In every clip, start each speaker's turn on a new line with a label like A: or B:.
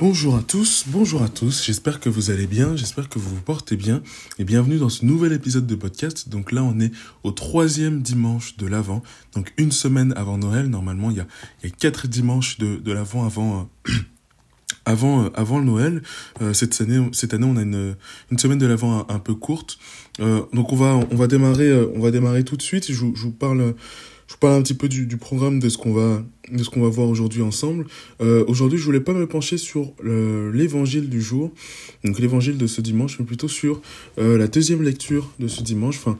A: Bonjour à tous, bonjour à tous, j'espère que vous allez bien, j'espère que vous vous portez bien et bienvenue dans ce nouvel épisode de podcast. Donc là on est au troisième dimanche de l'Avent, donc une semaine avant Noël, normalement il y a, quatre dimanches de, de l'Avent avant... Euh, avant, euh, avant le Noël, euh, cette année, cette année, on a une, une semaine de l'avant un, peu courte. donc on va, on va démarrer, on va démarrer tout de suite. Je, je vous parle, je vous parle un petit peu du, du programme de ce qu'on va de ce qu'on va voir aujourd'hui ensemble. Euh, aujourd'hui, je voulais pas me pencher sur l'évangile du jour, donc l'évangile de ce dimanche, mais plutôt sur euh, la deuxième lecture de ce dimanche, enfin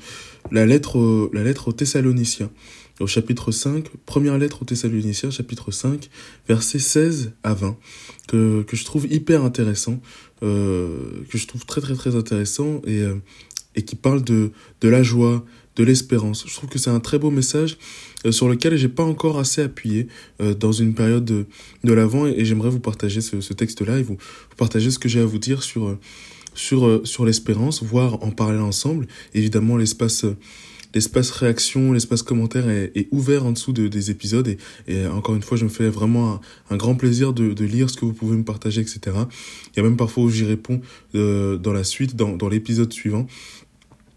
A: la lettre la lettre aux Thessaloniciens au chapitre 5, première lettre aux Thessaloniciens, chapitre 5, versets 16 à 20, que, que je trouve hyper intéressant, euh, que je trouve très très très intéressant et, euh, et qui parle de, de la joie, de l'espérance. Je trouve que c'est un très beau message euh, sur lequel j'ai pas encore assez appuyé euh, dans une période de, de l'avant et, j'aimerais vous partager ce, ce texte-là et vous, partager ce que j'ai à vous dire sur, euh, sur, sur l'espérance, voire en parler ensemble. Évidemment, l'espace l'espace réaction, l'espace commentaire est, ouvert en dessous de, des épisodes et, encore une fois, je me fais vraiment un, grand plaisir de, de, lire ce que vous pouvez me partager, etc. Il y a même parfois où j'y réponds dans la suite, dans, dans l'épisode suivant.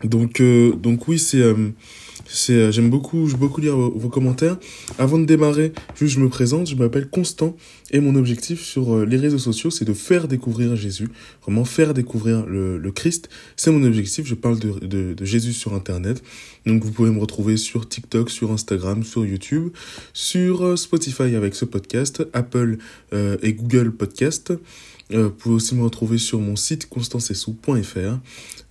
A: Donc, euh, donc oui, c'est, euh, c'est, euh, j'aime beaucoup, je beaucoup lire vos, commentaires. Avant de démarrer, juste je me présente, je m'appelle Constant et mon objectif sur les réseaux sociaux, c'est de faire découvrir Jésus, vraiment faire découvrir le, le Christ. C'est mon objectif. Je parle de, de, Jésus sur Internet. Donc vous pouvez me retrouver sur TikTok, sur Instagram, sur YouTube, sur Spotify avec ce podcast, Apple euh, et Google Podcast. Euh, vous pouvez aussi me retrouver sur mon site constancesou.fr.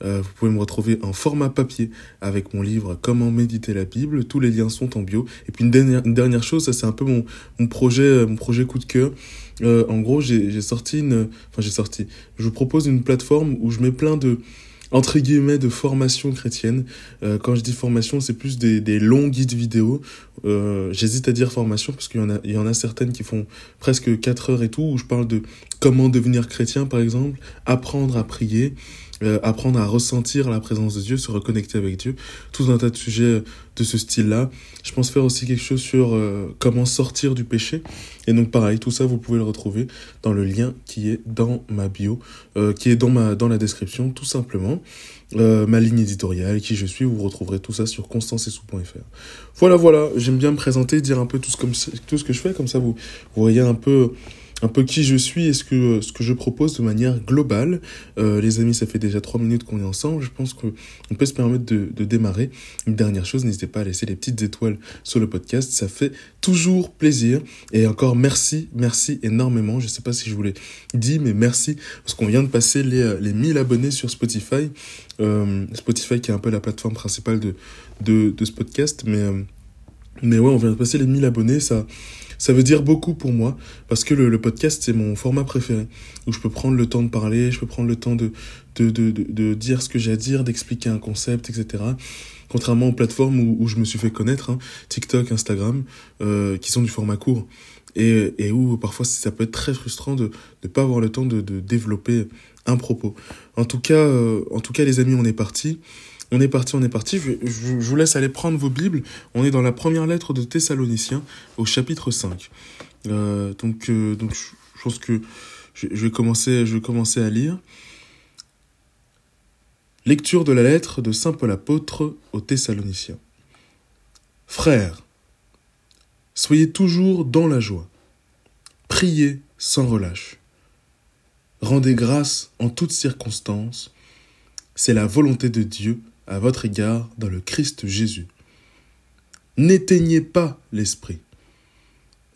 A: Euh, vous pouvez me retrouver en format papier avec mon livre Comment méditer la Bible. Tous les liens sont en bio. Et puis une dernière, chose, ça c'est un peu mon, mon projet, euh, mon projet coup de cœur. Euh, en gros, j'ai sorti une, enfin j'ai sorti. Je vous propose une plateforme où je mets plein de entre guillemets de formation chrétienne. Euh, quand je dis formation, c'est plus des, des longs guides vidéo. Euh, J'hésite à dire formation parce qu'il y en a il y en a certaines qui font presque 4 heures et tout où je parle de comment devenir chrétien par exemple, apprendre à prier, euh, apprendre à ressentir la présence de Dieu, se reconnecter avec Dieu, tout un tas de sujets de ce style-là. Je pense faire aussi quelque chose sur euh, comment sortir du péché. Et donc pareil, tout ça vous pouvez le retrouver dans le lien qui est dans ma bio, euh, qui est dans ma dans la description tout simplement. Euh, ma ligne éditoriale, qui je suis, vous retrouverez tout ça sur constancesou.fr. Voilà, voilà, j'aime bien me présenter, dire un peu tout ce, comme, tout ce que je fais, comme ça vous, vous voyez un peu un peu qui je suis et ce que, ce que je propose de manière globale. Euh, les amis, ça fait déjà trois minutes qu'on est ensemble. Je pense qu'on peut se permettre de, démarrer. Une dernière chose, n'hésitez pas à laisser les petites étoiles sur le podcast. Ça fait toujours plaisir. Et encore merci, merci énormément. Je sais pas si je vous l'ai dit, mais merci parce qu'on vient de passer les, les 1000 abonnés sur Spotify. Euh, Spotify qui est un peu la plateforme principale de, de, de ce podcast. Mais, euh, mais ouais, on vient de passer les 1000 abonnés. Ça ça veut dire beaucoup pour moi parce que le, le podcast, c'est mon format préféré où je peux prendre le temps de parler, je peux prendre le temps de, de, de, de, dire ce que j'ai à dire, d'expliquer un concept, etc. Contrairement aux plateformes où, où je me suis fait connaître, hein, TikTok, Instagram, euh, qui sont du format court et, et où parfois ça peut être très frustrant de ne pas avoir le temps de, de développer un propos. En tout cas, euh, en tout cas, les amis, on est parti. On est parti, on est parti. Je, vous laisse aller prendre vos Bibles. On est dans la première lettre de Thessaloniciens, au chapitre 5. Euh, donc, euh, donc, je pense que je, vais commencer, je vais commencer à lire. Lecture de la lettre de Saint Paul apôtre aux Thessaloniciens. Frères, soyez toujours dans la joie. Priez sans relâche. Rendez grâce en toutes circonstances. C'est la volonté de Dieu à votre égard dans le Christ Jésus. N'éteignez pas l'esprit.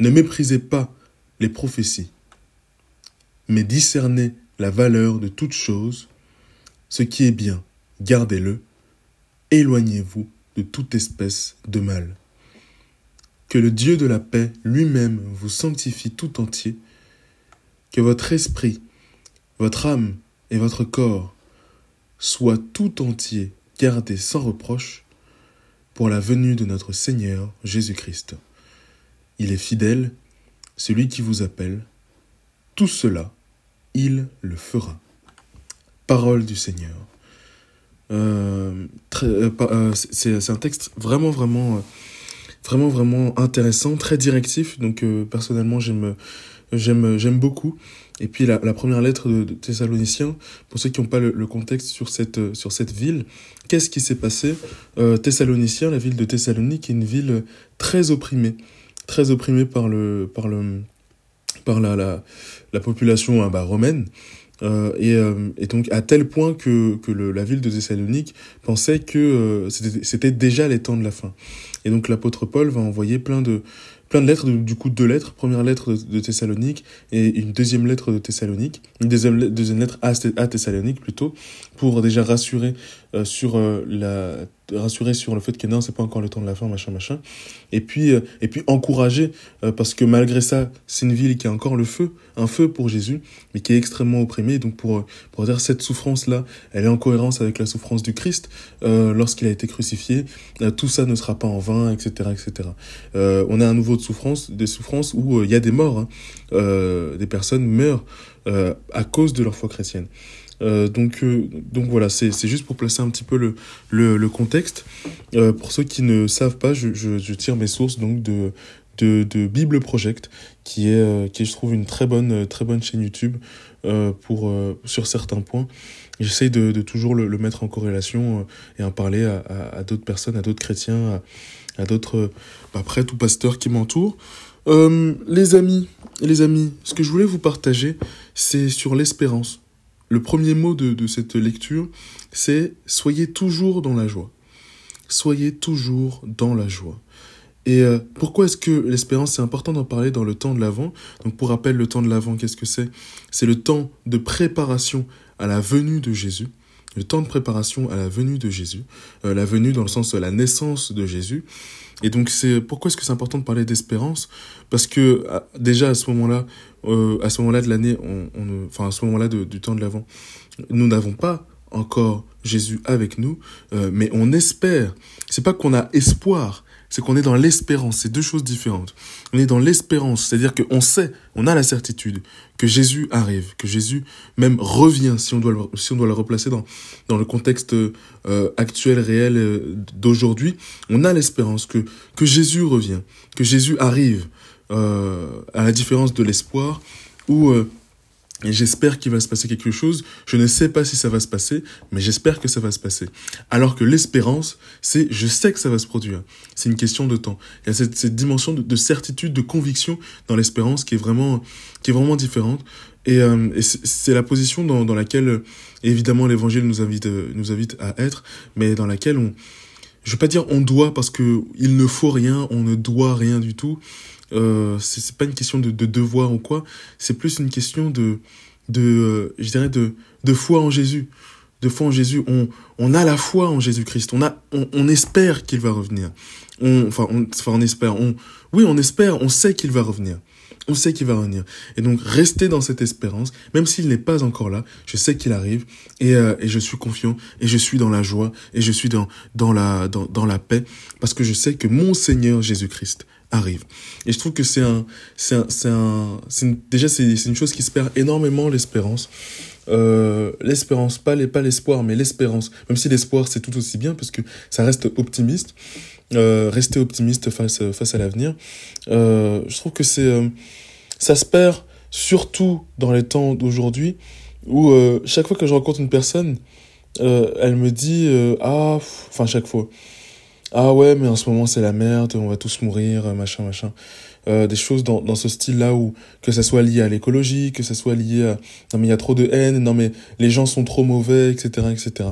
A: Ne méprisez pas les prophéties, mais discernez la valeur de toute chose. Ce qui est bien, gardez-le. Éloignez-vous de toute espèce de mal. Que le Dieu de la paix lui-même vous sanctifie tout entier, que votre esprit, votre âme et votre corps soient tout entiers gardez sans reproche pour la venue de notre Seigneur Jésus-Christ. Il est fidèle, celui qui vous appelle. Tout cela, il le fera. Parole du Seigneur. Euh, euh, euh, c'est un texte vraiment, vraiment, vraiment, vraiment intéressant, très directif. Donc, personnellement, j'aime j'aime beaucoup. Et puis la, première lettre de, Thessaloniciens, pour ceux qui n'ont pas le, contexte sur cette, sur cette ville, qu'est-ce qui s'est passé? Euh, Thessaloniciens, la ville de Thessalonique, est une ville très opprimée, très opprimée par, le, par, le, par la, la, la population hein, bah, romaine. Euh, et, euh, et, donc à tel point que, que la ville de Thessalonique pensait que euh, c'était déjà les temps de la fin. Et donc l'apôtre Paul va envoyer plein de, plein de lettres, du coup deux lettres, première lettre de, Thessalonique et une deuxième lettre de Thessalonique, une deuxième, lettre à, à Thessalonique plutôt, pour déjà rassurer euh, sur euh, la rassurer sur le fait que non c'est pas encore le temps de la fin machin machin. Et puis euh, et puis encourager parce que malgré ça c'est une ville qui a encore le feu un feu pour Jésus mais qui est extrêmement opprimée. Donc pour pour dire cette souffrance là elle est en cohérence avec la souffrance du Christ. Lorsqu'il a été crucifié tout ça ne sera pas en vain etc etc on a un nouveau de souffrance des souffrances où il y a des morts hein. des personnes meurent à cause de leur foi chrétienne euh, donc, euh, donc voilà, c'est juste pour placer un petit peu le, le, contexte. Euh, pour ceux qui ne savent pas, je, je, tire mes sources donc de, de, de Bible Project, qui est, euh, qui je trouve, une très bonne, très bonne chaîne YouTube pour, sur certains points. J'essaie de, de, toujours le, mettre en corrélation et en parler à, d'autres personnes, à d'autres chrétiens, à d'autres bah, prêtres ou pasteurs qui m'entourent. les amis, les amis, ce que je voulais vous partager, c'est sur l'espérance. Le premier mot de, cette lecture, c'est soyez toujours dans la joie. Soyez toujours dans la joie. Et euh, pourquoi est-ce que l'espérance, c'est important d'en parler dans le temps de l'Avent? Donc pour rappel, le temps de l'Avent, qu'est-ce que c'est? C'est le temps de préparation à la venue de Jésus. Le temps de préparation à la venue de Jésus. Euh, la venue dans le sens de la naissance de Jésus. Et donc c'est pourquoi est-ce que c'est important de parler d'espérance? Parce que ah, déjà à ce moment-là, euh, à ce moment-là de l'année, on, on, enfin à ce moment-là du temps de l'avant, nous n'avons pas encore Jésus avec nous, euh, mais on espère. C'est pas qu'on a espoir, c'est qu'on est dans l'espérance. C'est deux choses différentes. On est dans l'espérance, c'est-à-dire qu'on sait, on a la certitude que Jésus arrive, que Jésus même revient, si on doit le, si on doit replacer dans, dans le contexte euh, actuel, réel euh, d'aujourd'hui. On a l'espérance que, que Jésus revient, que Jésus arrive, euh, à la différence de l'espoir, où et j'espère qu'il va se passer quelque chose. Je ne sais pas si ça va se passer, mais j'espère que ça va se passer. Alors que l'espérance, c'est je sais que ça va se produire. C'est une question de temps. Il y a cette, cette dimension de, de, certitude, de conviction dans l'espérance qui est vraiment, qui est vraiment différente. Et, euh, et c'est la position dans, dans laquelle, évidemment, l'évangile nous invite, nous invite à être, mais dans laquelle on, je vais pas dire on doit parce que il ne faut rien, on ne doit rien du tout. Euh, c'est pas une question de, de devoir ou quoi, c'est plus une question de, de euh, je dirais, de, de foi en Jésus. De foi en Jésus. On, on a la foi en Jésus-Christ. On, a, on, on espère qu'il va revenir. On, enfin, on, enfin, on espère. On, oui, on espère, on sait qu'il va revenir. On sait qu'il va revenir. Et donc, rester dans cette espérance, même s'il n'est pas encore là, je sais qu'il arrive et, euh, et je suis confiant et je suis dans la joie et je suis dans, dans, la, dans, dans la paix parce que je sais que mon Seigneur Jésus-Christ arrive. Et je trouve que c'est un, c'est un, c'est un, c'est déjà c'est, une chose qui se perd énormément l'espérance. Euh, l'espérance, pas les, pas l'espoir, mais l'espérance. Même si l'espoir c'est tout aussi bien parce que ça reste optimiste. Euh, rester optimiste face face à l'avenir. Euh, je trouve que c'est, ça se perd surtout dans les temps d'aujourd'hui où chaque fois que je rencontre une personne, elle me dit ah, enfin chaque fois ah ouais, mais en ce moment c'est la merde, on va tous mourir, machin, machin. Euh, des choses dans, dans ce style-là où que ça soit lié à l'écologie, que ça soit lié à non mais il y a trop de haine, non mais les gens sont trop mauvais, etc., etc.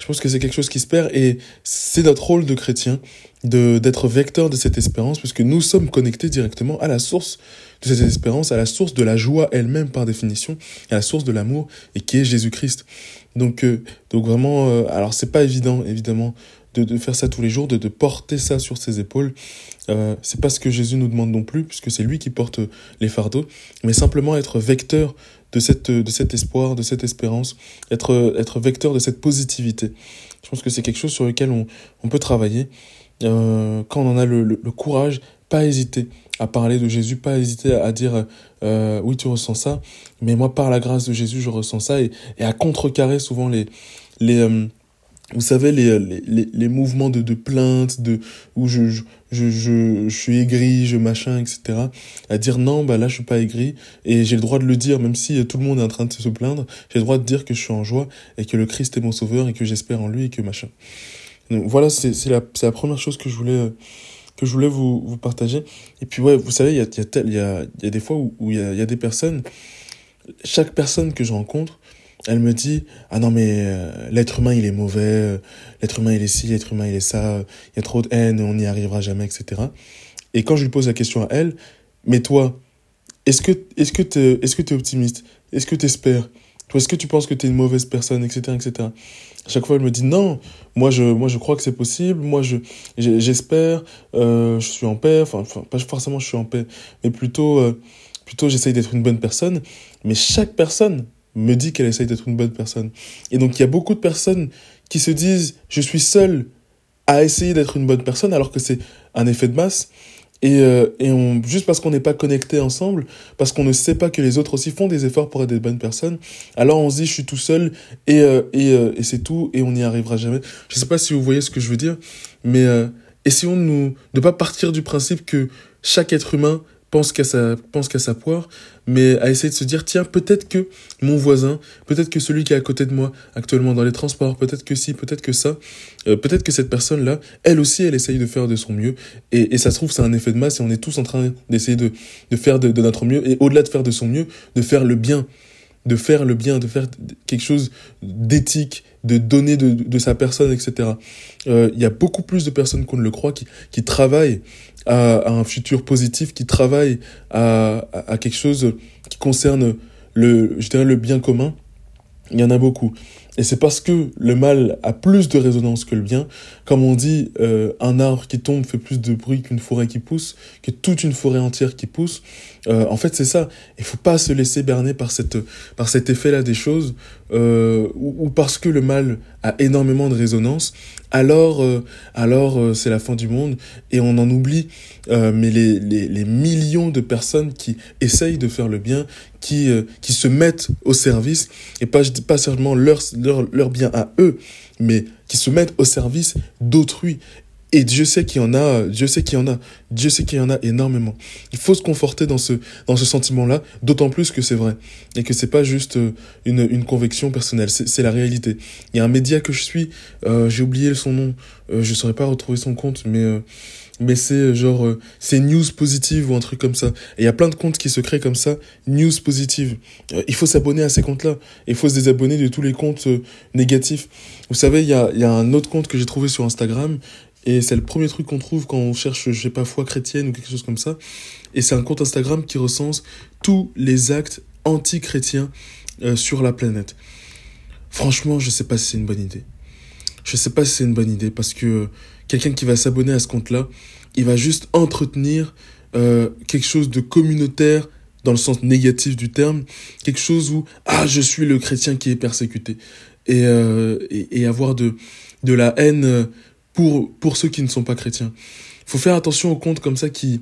A: Je pense que c'est quelque chose qui se perd et c'est notre rôle de chrétien de d'être vecteur de cette espérance puisque nous sommes connectés directement à la source de cette espérance, à la source de la joie elle-même par définition, à la source de l'amour et qui est Jésus-Christ. Donc euh, donc vraiment euh, alors c'est pas évident évidemment de, de, faire ça tous les jours, de, de porter ça sur ses épaules. Euh, c'est pas ce que Jésus nous demande non plus, puisque c'est lui qui porte les fardeaux, mais simplement être vecteur de, cette, de cet espoir, de cette espérance, être, être vecteur de cette positivité. Je pense que c'est quelque chose sur lequel on, on peut travailler. Euh, quand on en a le, le, courage, pas hésiter à parler de Jésus, pas hésiter à, dire euh, oui tu ressens ça, mais moi par la grâce de Jésus je ressens ça et, et à contrecarrer souvent les les euh, vous savez, les, les, les, mouvements de, de plainte, de, où je, je, je, je, suis aigri, je machin, etc. À dire non, bah là, je suis pas aigri. Et j'ai le droit de le dire, même si tout le monde est en train de se plaindre. J'ai le droit de dire que je suis en joie et que le Christ est mon sauveur et que j'espère en lui et que machin. Donc voilà, c'est la, la première chose que je voulais, que je voulais vous, vous partager. Et puis ouais, vous savez, il y a, y, a il y, a, y a des fois où il y a, y a des personnes, chaque personne que je rencontre, elle me dit ah non mais euh, l'être humain il est mauvais euh, l'être humain il est ci l'être humain il est ça il y a trop de haine on n'y arrivera jamais etc et quand je lui pose la question à elle mais toi est-ce que est-ce que est-ce que t'es optimiste? Est-ce que t'espères? Toi est-ce que tu penses que t'es une mauvaise personne etc etc à chaque fois elle me dit non moi je moi je crois que c'est possible moi je j'espère euh, je suis en paix enfin, pas forcément je suis en paix mais plutôt plutôt j'essaye d'être une bonne personne. Mais chaque personne me dit qu'elle essaye d'être une bonne personne. Et donc il y a beaucoup de personnes qui se disent je suis seul à essayer d'être une bonne personne alors que c'est un effet de masse. Et, euh, et on, juste parce qu'on n'est pas connecté ensemble, parce qu'on ne sait pas que les autres aussi font des efforts pour être des bonnes personnes, alors on se dit je suis tout seul et, euh, et, euh, et c'est tout et on n'y arrivera jamais. Je ne sais pas si vous voyez ce que je veux dire, mais essayons de de pas partir du principe que chaque être humain pense qu'à sa, poire, mais à essayer de se dire, tiens, peut-être que mon voisin, peut-être que celui qui est à côté de moi actuellement dans les transports, peut-être que si, peut-être que ça, euh, peut-être que cette personne-là, elle aussi, elle essaye de faire de son mieux, et, et ça se trouve, c'est un effet de masse, et on est tous en train d'essayer de, de faire de, de notre mieux, et au-delà de faire de son mieux, de faire le bien, de faire le bien, de faire quelque chose d'éthique, de donner de, sa personne, etc. Euh, il y a beaucoup plus de personnes qu'on ne le croit qui, qui travaillent à, un futur positif, qui travaille à, à, quelque chose qui concerne le, je dirais, le bien commun, il y en a beaucoup. Et c'est parce que le mal a plus de résonance que le bien. Comme on dit, euh, un arbre qui tombe fait plus de bruit qu'une forêt qui pousse, que toute une forêt entière qui pousse. Euh, en fait, c'est ça. Il faut pas se laisser berner par cette par cet effet-là des choses, euh, ou, parce que le mal a énormément de résonance. Alors, euh, alors c'est la fin du monde et on en oublie. mais les, les, les millions de personnes qui essayent de faire le bien, qui qui se mettent au service et pas pas seulement leur leur, leur bien à eux, mais qui se mettent au service d'autrui. Et Dieu sait qu'il y en a, Dieu sait qu'il y en a, Dieu sait qu'il y en a énormément. Il faut se conforter dans ce, dans ce sentiment-là, d'autant plus que c'est vrai. Et que c'est pas juste euh, une, une conviction personnelle, c'est la réalité. Il y a un média que je suis, euh, j'ai oublié son nom, euh, je saurais pas retrouver son compte, mais euh, mais c'est euh, genre euh, c'est news positive ou un truc comme ça. Et il y a plein de comptes qui se créent comme ça, news positive. Il faut s'abonner à ces comptes-là. Il faut se désabonner de tous les comptes négatifs. Vous savez, il y a, y a un autre compte que j'ai trouvé sur Instagram et c'est le premier truc qu'on trouve quand on cherche, je sais pas, foi chrétienne ou quelque chose comme ça. Et c'est un compte Instagram qui recense tous les actes anti-chrétiens sur la planète. Franchement, je sais pas si c'est une bonne idée. Je sais pas si c'est une bonne idée parce que quelqu'un qui va s'abonner à ce compte-là, il va juste entretenir euh, quelque chose de communautaire dans le sens négatif du terme, quelque chose où ah je suis le chrétien qui est persécuté et euh, et, et, avoir de de la haine pour pour ceux qui ne sont pas chrétiens. Il faut faire attention aux comptes comme ça qui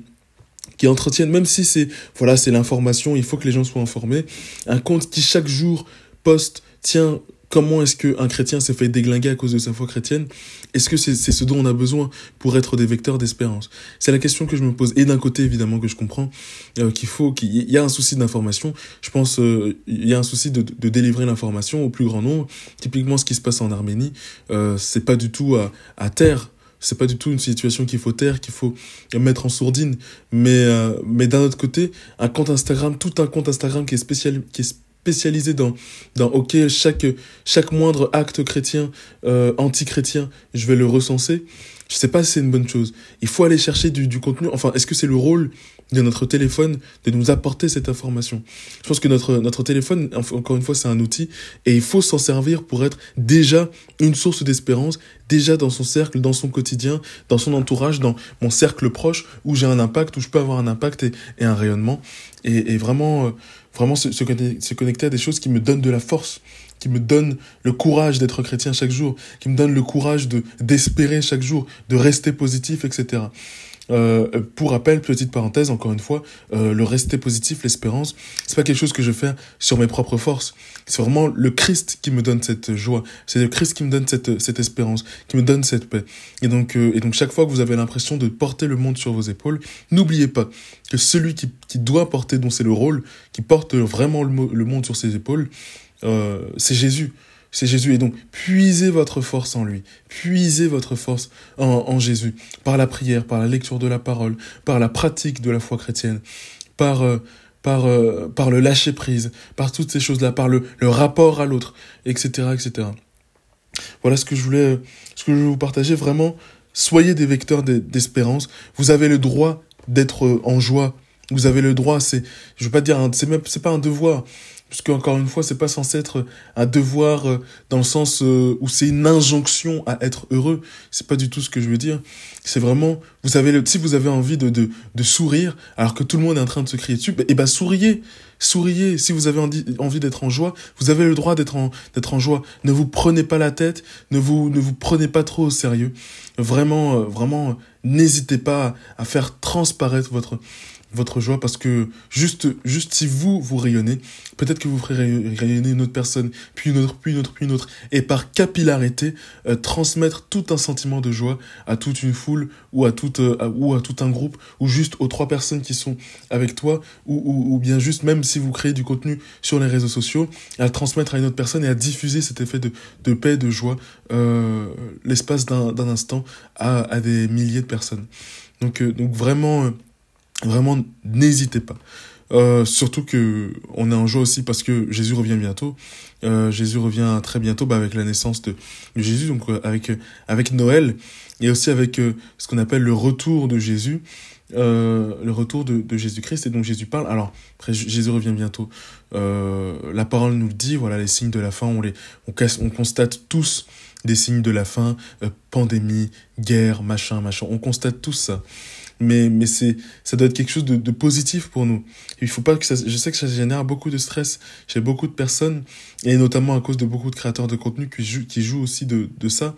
A: qui entretiennent même si c'est voilà c'est l'information, il faut que les gens soient informés. Un compte qui chaque jour poste tiens Comment est-ce qu'un chrétien s'est fait déglinguer à cause de sa foi chrétienne? Est-ce que c'est ce dont on a besoin pour être des vecteurs d'espérance? C'est la question que je me pose. Et d'un côté, évidemment, que je comprends euh, qu'il faut qu'il y a un souci d'information. Je pense euh, il y a un souci de, de délivrer l'information au plus grand nombre. Typiquement, ce qui se passe en Arménie, euh, c'est pas du tout à, à terre c'est pas du tout une situation qu'il faut taire, qu'il faut mettre en sourdine. Mais, euh, mais d'un autre côté, un compte Instagram, tout un compte Instagram qui est spécial, qui est spécialisé dans, dans ok, chaque, chaque moindre acte chrétien, euh, anti-chrétien, je vais le recenser. Je sais pas si c'est une bonne chose. Il faut aller chercher du, du contenu. Enfin, est-ce que c'est le rôle de notre téléphone de nous apporter cette information? Je pense que notre, notre téléphone, encore une fois, c'est un outil et il faut s'en servir pour être déjà une source d'espérance, déjà dans son cercle, dans son quotidien, dans son entourage, dans mon cercle proche où j'ai un impact, où je peux avoir un impact et, et un rayonnement. Et, et vraiment, euh, vraiment se, se, connecter à des choses qui me donnent de la force, qui me donnent le courage d'être chrétien chaque jour, qui me donnent le courage de d'espérer chaque jour, de rester positif, etc. Euh, pour rappel, petite parenthèse, encore une fois, euh, le rester positif, l'espérance, c'est pas quelque chose que je fais sur mes propres forces. C'est vraiment le Christ qui me donne cette joie. C'est le Christ qui me donne cette, cette espérance, qui me donne cette paix. Et donc, euh, et donc chaque fois que vous avez l'impression de porter le monde sur vos épaules, n'oubliez pas que celui qui, doit porter, dont c'est le rôle, qui porte vraiment le, monde sur ses épaules, c'est Jésus c'est Jésus. Et donc, puisez votre force en lui. Puisez votre force en, Jésus. Par la prière, par la lecture de la parole, par la pratique de la foi chrétienne, par, euh, par, euh, par le lâcher-prise, par toutes ces choses-là, par le, le rapport à l'autre, etc., etc. Voilà ce que je voulais, ce que je voulais vous partager. Vraiment, soyez des vecteurs d'espérance. Vous avez le droit d'être en joie. Vous avez le droit, c'est, je veux pas dire, c'est même, c'est pas un devoir, Puisque encore une fois, c'est pas censé être un devoir euh, dans le sens euh, où c'est une injonction à être heureux. C'est pas du tout ce que je veux dire. C'est vraiment, vous avez le, si vous avez envie de, de, de sourire, alors que tout le monde est en train de se crier dessus, et eh ben souriez, souriez. Si vous avez envie d'être en joie, vous avez le droit d'être en, d'être en joie. Ne vous prenez pas la tête, ne vous, ne vous prenez pas trop au sérieux. Vraiment, euh, vraiment, n'hésitez pas à faire transparaître votre, votre joie parce que juste, juste si vous, vous rayonnez, peut-être que vous ferez rayonner une autre personne, puis une autre, puis une autre, puis une autre, et par capillarité, euh, transmettre tout un sentiment de joie à toute une foule ou à, toute, euh, ou à tout un groupe, ou juste aux trois personnes qui sont avec toi, ou, ou, bien juste même si vous créez du contenu sur les réseaux sociaux, à transmettre à une autre personne et à diffuser cet effet de, de paix, de joie, euh, l'espace d'un instant à, à des milliers de personnes. Donc, euh, donc vraiment Vraiment, n'hésitez pas. Euh, surtout que on est en joie aussi parce que Jésus revient bientôt. Euh, Jésus revient très bientôt bah, avec la naissance de, Jésus, donc euh, avec avec Noël et aussi avec ce qu'on appelle le retour de Jésus, le retour de, Jésus-Christ. Et donc Jésus parle. Alors Jésus revient bientôt. la parole nous le dit. Voilà les signes de la fin. On les on, on constate tous des signes de la fin. pandémie, guerre, machin, machin. On constate tous ça mais mais c'est ça doit être quelque chose de, de positif pour nous. Il faut pas que ça, je sais que ça génère beaucoup de stress chez beaucoup de personnes et notamment à cause de beaucoup de créateurs de contenu qui jouent qui jouent aussi de de ça.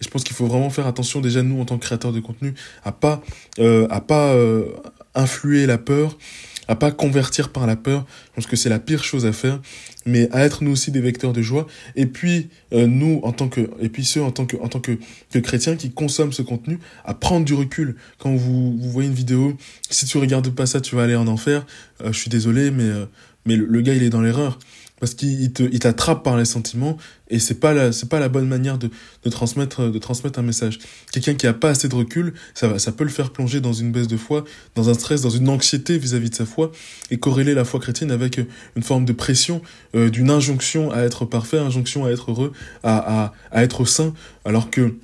A: Je pense qu'il faut vraiment faire attention déjà nous en tant que créateurs de contenu à pas euh, à pas euh, influer la peur à pas convertir par la peur, je pense que c'est la pire chose à faire, mais à être nous aussi des vecteurs de joie. Et puis euh, nous en tant que et puis ceux en tant que en tant que, que chrétiens qui consomment ce contenu, à prendre du recul. Quand vous, vous voyez une vidéo, si tu regardes pas ça, tu vas aller en enfer. Euh, je suis désolé, mais euh, mais le, le, gars il est dans l'erreur parce qu'il te il t'attrape par les sentiments et c'est pas la c'est pas la bonne manière de, de transmettre de transmettre un message. Quelqu'un qui a pas assez de recul ça va ça peut le faire plonger dans une baisse de foi dans un stress dans une anxiété vis-à-vis -vis de sa foi et corréler la foi chrétienne avec une forme de pression euh, d'une injonction à être parfait injonction à être heureux à à, à être saint. Alors que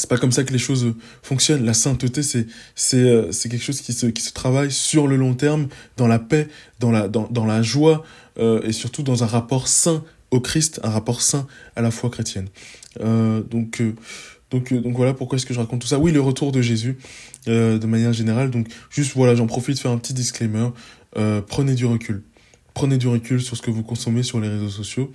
A: c'est pas comme ça que les choses fonctionnent. La sainteté, c'est c'est euh, c'est quelque chose qui se qui se travaille sur le long terme, dans la paix, dans la dans dans la joie euh, et surtout dans un rapport sain au Christ, un rapport sain à la foi chrétienne. Euh, donc euh, donc donc voilà pourquoi est-ce que je raconte tout ça. Oui, le retour de Jésus euh, de manière générale. Donc juste voilà, j'en profite de faire un petit disclaimer. Euh, prenez du recul. Prenez du recul sur ce que vous consommez sur les réseaux sociaux.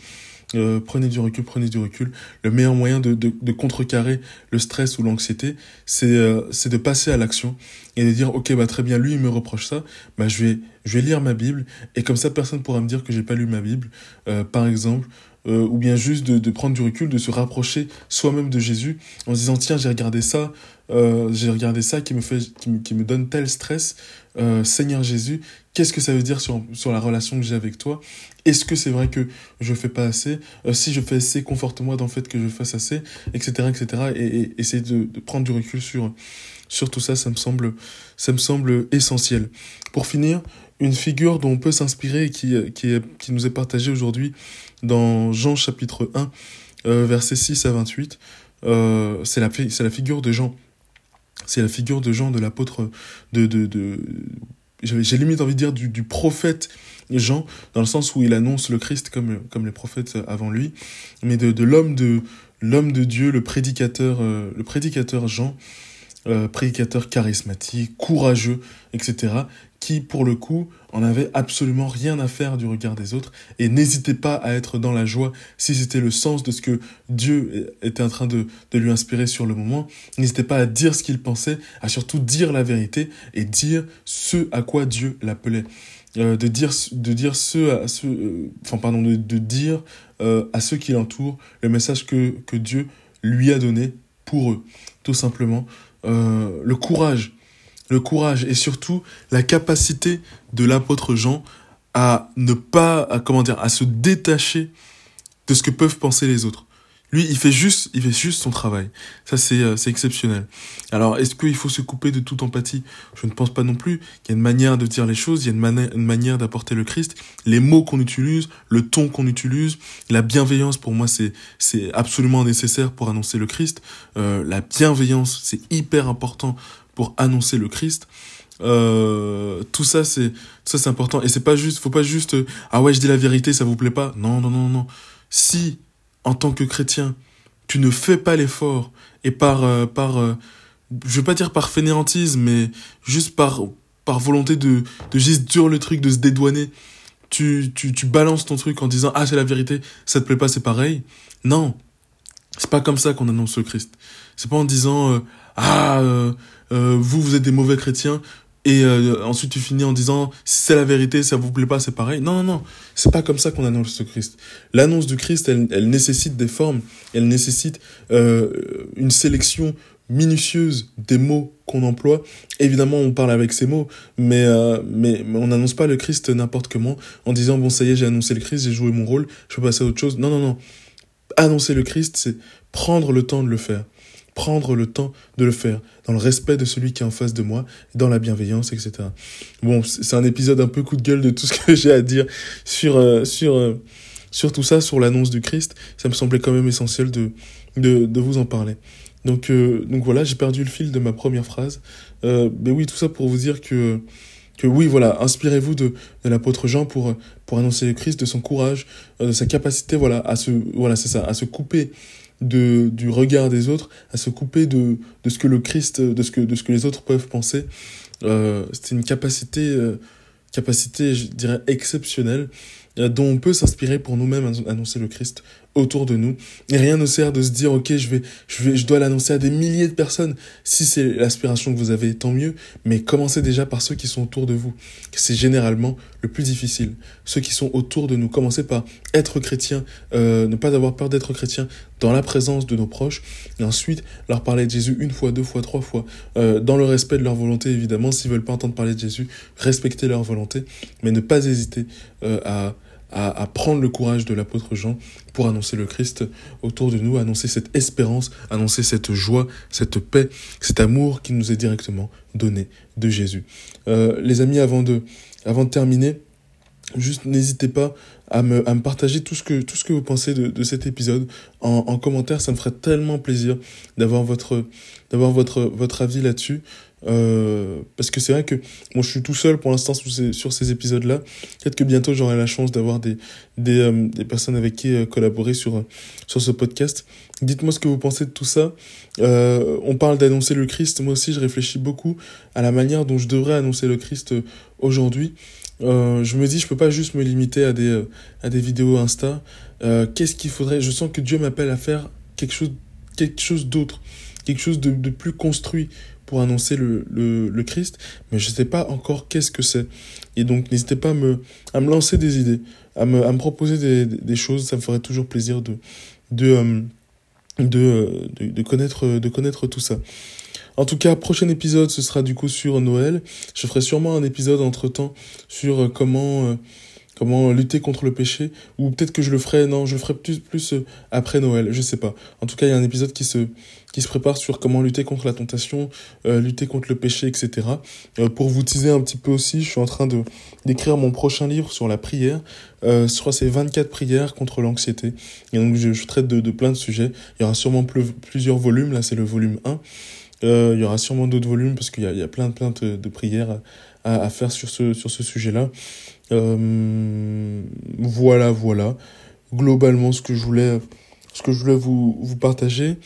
A: Prenez du recul, prenez du recul. Le meilleur moyen de, contrecarrer le stress ou l'anxiété, c'est euh, c'est de passer à l'action et de dire ok bah très bien lui il me reproche ça, bah je vais lire ma Bible et comme ça personne pourra me dire que j'ai pas lu ma Bible, euh, par exemple. Euh, ou bien juste de, prendre du recul, de se rapprocher soi-même de Jésus en se disant tiens j'ai regardé ça, j'ai regardé ça qui me fait me, qui me donne tel stress, euh, Seigneur Jésus, qu'est-ce que ça veut dire sur, sur la relation que j'ai avec toi? Est-ce que c'est vrai que je fais pas assez? Euh, Si je fais assez, conforte-moi dans le fait que je fasse assez, etc., etc. Et, et essayer de, prendre du recul sur sur tout ça, ça me semble ça me semble essentiel. Pour finir, une figure dont on peut s'inspirer et qui qui qui nous est partagée aujourd'hui dans Jean chapitre 1 euh, versets 6 à 28. Euh, c'est la c'est la figure de Jean. C'est la figure de Jean, de l'apôtre, de, de, de, j'ai limite envie de dire du, prophète Jean, dans le sens où il annonce le Christ comme, comme les prophètes avant lui, mais de, l'homme de, l'homme Dieu, le prédicateur, euh, le prédicateur Jean, euh, prédicateur charismatique, courageux, etc., qui, pour le coup, en avait absolument rien à faire du regard des autres et n'hésitait pas à être dans la joie si c'était le sens de ce que Dieu était en train de, de lui inspirer sur le moment. N'hésitait pas à dire ce qu'il pensait, à surtout dire la vérité et dire ce à quoi Dieu l'appelait. Euh, de dire de dire ce à ceux euh, pardon de, de dire euh, à ceux qui l'entourent le message que que Dieu lui a donné pour eux tout simplement le courage le courage et surtout la capacité de l'apôtre Jean à ne pas à comment dire à se détacher de ce que peuvent penser les autres lui, il fait juste, il fait juste son travail. Ça, c'est, euh, exceptionnel. Alors, est-ce qu'il faut se couper de toute empathie? Je ne pense pas non plus. Il y a une manière de dire les choses, il y a une, une manière d'apporter le Christ. Les mots qu'on utilise, le ton qu'on utilise, la bienveillance, pour moi, c'est, c'est absolument nécessaire pour annoncer le Christ. Euh, la bienveillance, c'est hyper important pour annoncer le Christ. Euh, tout ça, c'est, ça, c'est important. Et c'est pas juste, faut pas juste, ah ouais, je dis la vérité, ça vous plaît pas. Non, non, non, non. Si en tant que chrétien, tu ne fais pas l'effort et par euh, par euh, je veux pas dire par fainéantisme mais juste par par volonté de de juste dire le truc de se dédouaner tu tu tu balances ton truc en disant ah c'est la vérité ça te plaît pas c'est pareil non c'est pas comme ça qu'on annonce le Christ c'est pas en disant euh, ah vous vous êtes des mauvais chrétiens et euh, ensuite tu finis en disant c'est la vérité, ça vous plaît pas, c'est pareil. Non, non, non, c'est pas comme ça qu'on annonce le Christ. L'annonce du Christ, elle, elle, nécessite des formes, elle nécessite euh, une sélection minutieuse des mots qu'on emploie. Évidemment, on parle avec ces mots, mais, euh, mais, mais, on n'annonce pas le Christ n'importe comment en disant bon ça y est, j'ai annoncé le Christ, j'ai joué mon rôle, je peux passer à autre chose. Non, non, non. Annoncer le Christ, c'est prendre le temps de le faire prendre le temps de le faire, dans le respect de celui qui est en face de moi, dans la bienveillance, etc. Bon, c'est un épisode un peu coup de gueule de tout ce que j'ai à dire sur, euh, sur, euh, sur tout ça, sur l'annonce du Christ. Ça me semblait quand même essentiel de, de, de vous en parler. Donc, euh, donc voilà, j'ai perdu le fil de ma première phrase. mais oui, tout ça pour vous dire que que oui, voilà, inspirez-vous de, de l'apôtre Jean pour, pour annoncer le Christ, de son courage, de sa capacité, voilà, à se, voilà, c'est ça, à se couper de, du regard des autres, à se couper de, de ce que le Christ, de ce que, de ce que les autres peuvent penser. Euh, c'est une capacité, euh, capacité, je dirais, exceptionnelle, euh, dont on peut s'inspirer pour nous-mêmes annoncer le Christ autour de nous. Et rien ne sert de se dire, ok, je vais, je vais, je dois l'annoncer à des milliers de personnes. Si c'est l'aspiration que vous avez, tant mieux. Mais commencez déjà par ceux qui sont autour de vous. C'est généralement le plus difficile. Ceux qui sont autour de nous. Commencez par être chrétien, euh, ne pas avoir peur d'être chrétien dans la présence de nos proches. Et ensuite, leur parler de Jésus une fois, deux fois, trois fois, euh, dans le respect de leur volonté, évidemment. S'ils veulent pas entendre parler de Jésus, respecter leur volonté, mais ne pas hésiter euh, à à, prendre le courage de l'apôtre Jean pour annoncer le Christ autour de nous, annoncer cette espérance, annoncer cette joie, cette paix, cet amour qui nous est directement donné de Jésus. Euh, les amis, avant de, avant de terminer, juste n'hésitez pas à me, à me partager tout ce que, tout ce que vous pensez de, de cet épisode en, en commentaire. Ça me ferait tellement plaisir d'avoir votre, d'avoir votre, votre avis là-dessus. Euh, parce que c'est vrai que moi je suis tout seul pour l'instant sur ces, épisodes-là. Peut-être que bientôt j'aurai la chance d'avoir des, euh, personnes avec qui euh, collaborer sur, ce podcast. Dites-moi ce que vous pensez de tout ça. on parle d'annoncer le Christ. Moi aussi je réfléchis beaucoup à la manière dont je devrais annoncer le Christ aujourd'hui. je me dis je peux pas juste me limiter à des, vidéos Insta. Qu'est-ce qu'il faudrait? Je sens que Dieu m'appelle à faire quelque chose, quelque chose d'autre, quelque chose de plus construit pour annoncer le, le, le Christ, mais je ne sais pas encore qu'est-ce que c'est. Et donc n'hésitez pas à me, à me lancer des idées, à me, à me proposer des, des choses, ça me ferait toujours plaisir de, de, euh, de, euh, de, de, connaître, de connaître tout ça. En tout cas, prochain épisode, ce sera du coup sur Noël. Je ferai sûrement un épisode entre-temps sur euh, comment comment lutter contre le péché ou peut-être que je le ferai non je le ferai plus plus euh, après Noël je sais pas en tout cas il y a un épisode qui se qui se prépare sur comment lutter contre la tentation euh, lutter contre le péché etc euh, pour vous teaser un petit peu aussi je suis en train de d'écrire mon prochain livre sur la prière euh, je crois c'est 24 prières contre l'anxiété et donc je, traite de, de, plein de sujets il y aura sûrement plusieurs volumes là c'est le volume 1 euh, il y aura sûrement d'autres volumes parce qu'il y a, il y a plein, plein de, de prières à, à, faire sur ce, sur ce sujet-là. Voilà, voilà. Globalement, ce que je voulais, ce que je voulais vous, vous partager.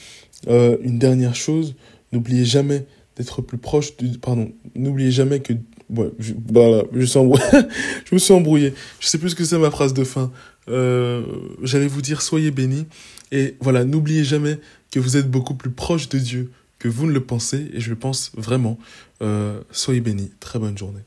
A: Euh, une dernière chose, n'oubliez jamais d'être plus proche, de, pardon, n'oubliez jamais que ouais, voilà, je, embrouillé. je me suis embrouillé. Je sais plus ce que c'est ma phrase de fin. Euh, J'allais vous dire soyez bénis. Et voilà, n'oubliez jamais que vous êtes beaucoup plus proche de Dieu que vous ne le pensez. Et je le pense vraiment. Euh, soyez bénis. Très bonne journée.